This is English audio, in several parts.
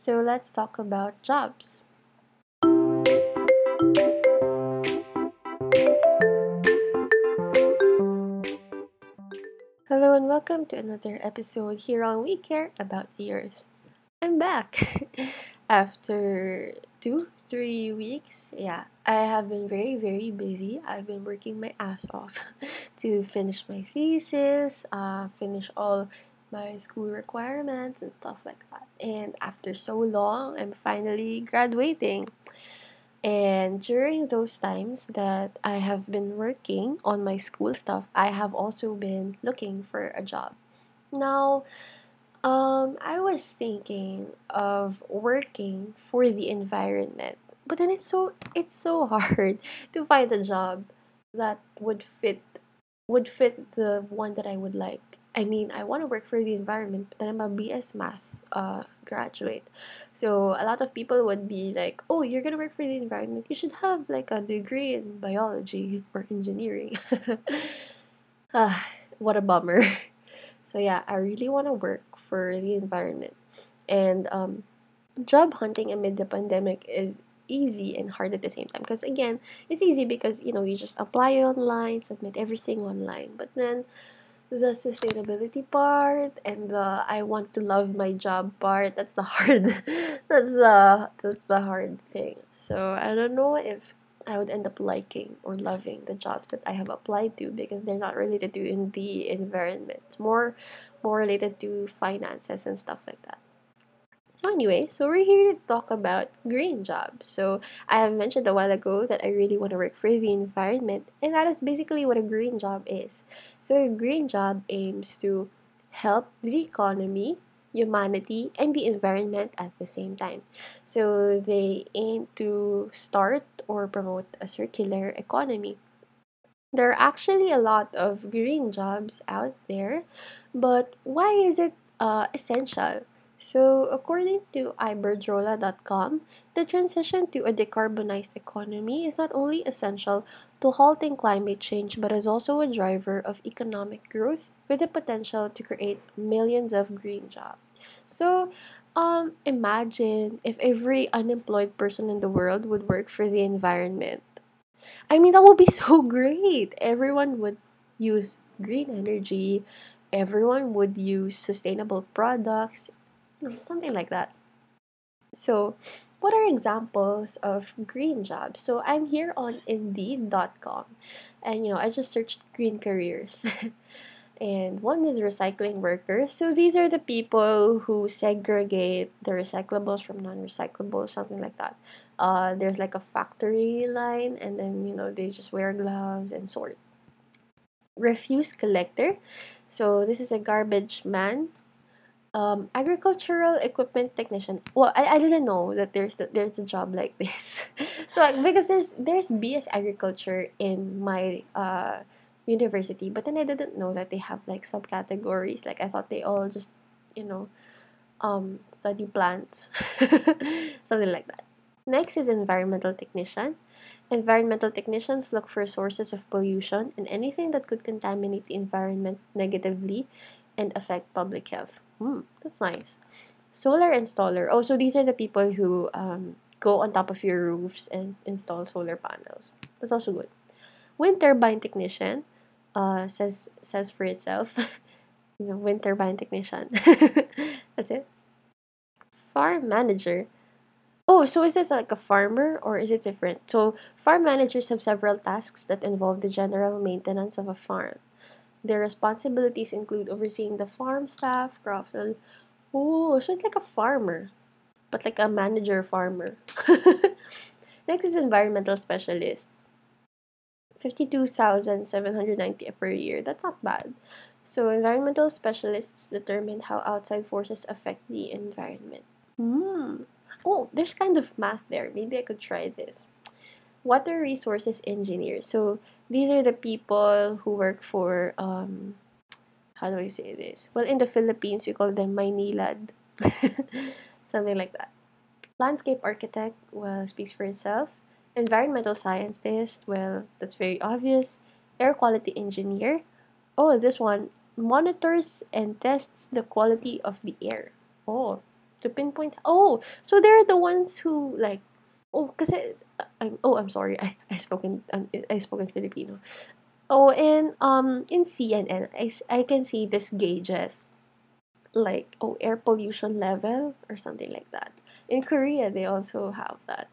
So let's talk about jobs. Hello and welcome to another episode here on We Care About the Earth. I'm back after two, three weeks. Yeah, I have been very, very busy. I've been working my ass off to finish my thesis, uh, finish all my school requirements and stuff like that. And after so long, I'm finally graduating. And during those times that I have been working on my school stuff, I have also been looking for a job. Now, um, I was thinking of working for the environment, but then it's so it's so hard to find a job that would fit would fit the one that I would like. I mean, I want to work for the environment, but then I'm a BS math uh, graduate. So a lot of people would be like, "Oh, you're gonna work for the environment. You should have like a degree in biology or engineering." ah, what a bummer. So yeah, I really want to work for the environment, and um, job hunting amid the pandemic is easy and hard at the same time. Because again, it's easy because you know you just apply online, submit everything online, but then the sustainability part and the I want to love my job part. That's the hard that's the that's the hard thing. So I don't know if I would end up liking or loving the jobs that I have applied to because they're not related to in the environment. It's more more related to finances and stuff like that so anyway, so we're here to talk about green jobs. So I have mentioned a while ago that I really want to work for the environment, and that is basically what a green job is. So a green job aims to help the economy, humanity, and the environment at the same time. So they aim to start or promote a circular economy. There are actually a lot of green jobs out there, but why is it uh, essential? So, according to iberdrola.com, the transition to a decarbonized economy is not only essential to halting climate change but is also a driver of economic growth with the potential to create millions of green jobs. So, um, imagine if every unemployed person in the world would work for the environment. I mean, that would be so great. Everyone would use green energy, everyone would use sustainable products, something like that. So, what are examples of green jobs? So, I'm here on indeed.com and you know, I just searched green careers. and one is recycling workers. So, these are the people who segregate the recyclables from non recyclables, something like that. Uh, there's like a factory line, and then you know, they just wear gloves and sort. Refuse collector. So, this is a garbage man um, agricultural equipment technician. Well, I, I didn't know that there's the, there's a job like this. so because there's there's BS agriculture in my uh university, but then I didn't know that they have like subcategories. Like I thought they all just, you know, um study plants, something like that. Next is environmental technician. Environmental technicians look for sources of pollution and anything that could contaminate the environment negatively and affect public health. Hmm, that's nice. Solar installer. Oh, so these are the people who um, go on top of your roofs and install solar panels. That's also good. Wind turbine technician uh, says says for itself. you know, wind turbine technician. That's it. Farm manager. Oh, so is this like a farmer or is it different? So, farm managers have several tasks that involve the general maintenance of a farm. Their responsibilities include overseeing the farm staff, crops, oh, so it's like a farmer, but like a manager farmer. Next is environmental specialist. 52,790 per year. That's not bad. So, environmental specialists determine how outside forces affect the environment. Hmm. Oh, there's kind of math there. Maybe I could try this water resources engineers. So these are the people who work for um how do I say this? Well, in the Philippines we call them Maynilad. Something like that. Landscape architect, well, speaks for itself. Environmental scientist, well, that's very obvious. Air quality engineer. Oh, this one monitors and tests the quality of the air. Oh, to pinpoint. Oh, so they're the ones who like. Oh, kasi I'm. Oh, I'm sorry. I I spoken. Um, I spoken Filipino. Oh, and um, in CNN, I, I can see this gauges, like oh, air pollution level or something like that. In Korea, they also have that.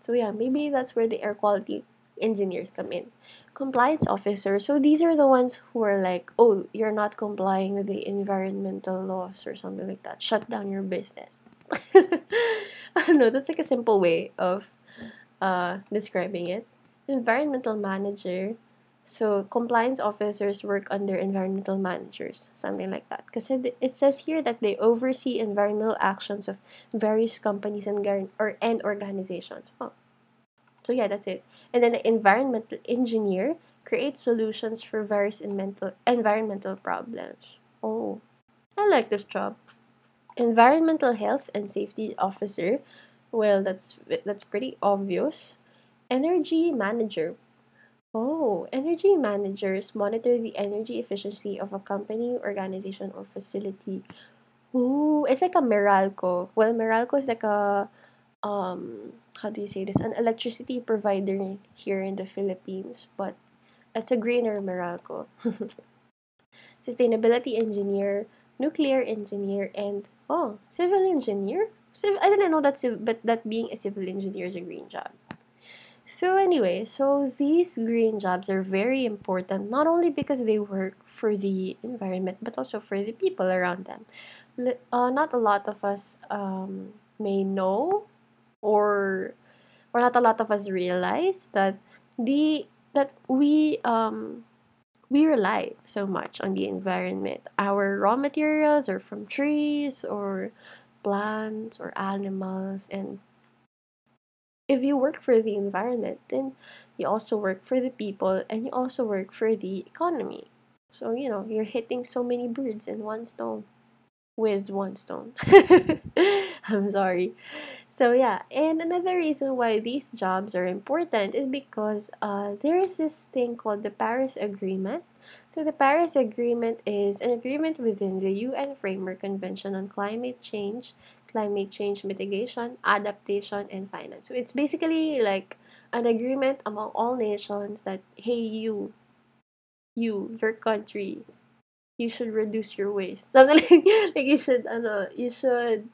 So yeah, maybe that's where the air quality engineers come in. Compliance officers. So these are the ones who are like, oh, you're not complying with the environmental laws or something like that. Shut down your business. I don't know. That's like a simple way of uh, describing it. Environmental manager. So compliance officers work under environmental managers, something like that. Because it, says here that they oversee environmental actions of various companies and or and organizations. Oh. So yeah, that's it. And then the environmental engineer creates solutions for various environmental environmental problems. Oh, I like this job. Environmental health and safety officer. Well, that's that's pretty obvious. Energy manager. Oh, energy managers monitor the energy efficiency of a company, organization, or facility. Ooh, it's like a Meralco. Well, Meralco is like a um how do you say this? An electricity provider here in the Philippines, but it's a greener Meralco. Sustainability engineer, nuclear engineer, and oh, civil engineer. Civ- I didn't know that, civ- but that being a civil engineer is a green job. So anyway, so these green jobs are very important not only because they work for the environment but also for the people around them. Uh, not a lot of us um, may know or or not a lot of us realize that the that we um we rely so much on the environment. Our raw materials are from trees or plants or animals and if you work for the environment, then you also work for the people and you also work for the economy. So, you know, you're hitting so many birds in one stone with one stone. I'm sorry. So, yeah, and another reason why these jobs are important is because uh, there is this thing called the Paris Agreement. So, the Paris Agreement is an agreement within the UN Framework Convention on Climate Change climate change mitigation, adaptation, and finance. So it's basically like an agreement among all nations that hey you, you, your country, you should reduce your waste. Something like, like you should ano, you should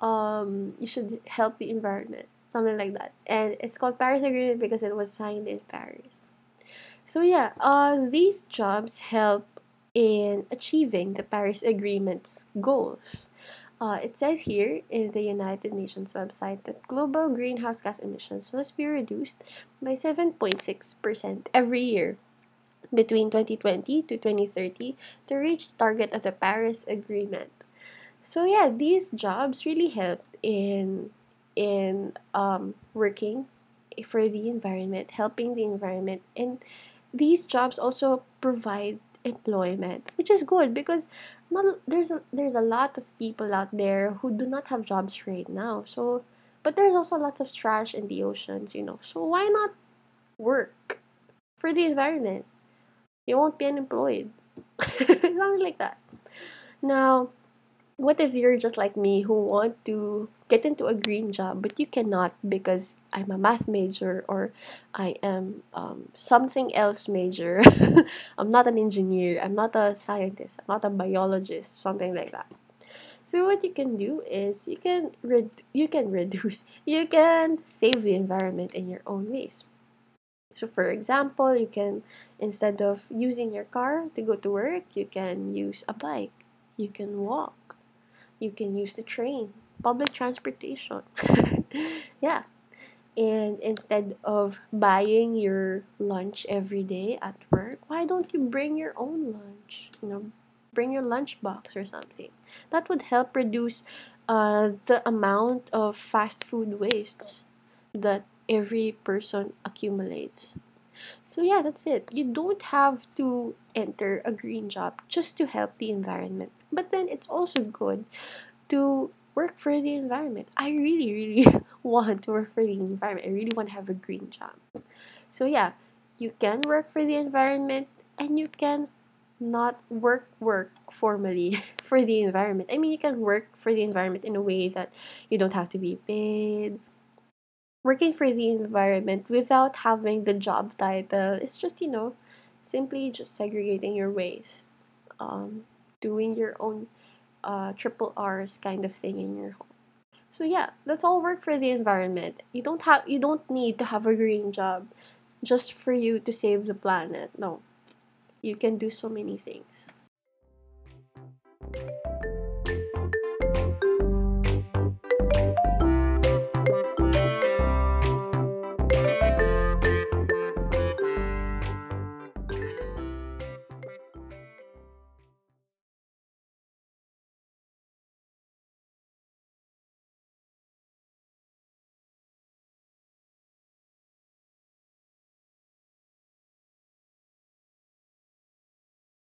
um you should help the environment. Something like that. And it's called Paris Agreement because it was signed in Paris. So yeah, uh these jobs help in achieving the Paris Agreement's goals. Uh, it says here in the United Nations website that global greenhouse gas emissions must be reduced by 7.6% every year between 2020 to 2030 to reach the target of the Paris Agreement. So yeah, these jobs really helped in in um, working for the environment, helping the environment, and these jobs also provide employment, which is good because not there's a, there's a lot of people out there who do not have jobs right now. So, but there's also lots of trash in the oceans, you know. So why not work for the environment? You won't be unemployed. Something like that. Now, what if you're just like me who want to get into a green job but you cannot because i'm a math major or i am um, something else major? I'm not an engineer. I'm not a scientist. I'm not a biologist something like that. So what you can do is you can red- you can reduce you can save the environment in your own ways so for example you can instead of using your car to go to work you can use a bike you can walk you can use the train, public transportation. yeah. And instead of buying your lunch every day at work, why don't you bring your own lunch? You know, bring your lunch box or something. That would help reduce uh, the amount of fast food wastes that every person accumulates. So yeah, that's it. You don't have to enter a green job just to help the environment. But then it's also good to work for the environment. I really, really want to work for the environment. I really want to have a green job. So yeah, you can work for the environment and you can not work work formally for the environment. I mean, you can work for the environment in a way that you don't have to be paid. Working for the environment without having the job title is just, you know, simply just segregating your waste, um, doing your own uh, triple R's kind of thing in your home. So yeah, that's all work for the environment. You don't have you don't need to have a green job just for you to save the planet. No, you can do so many things.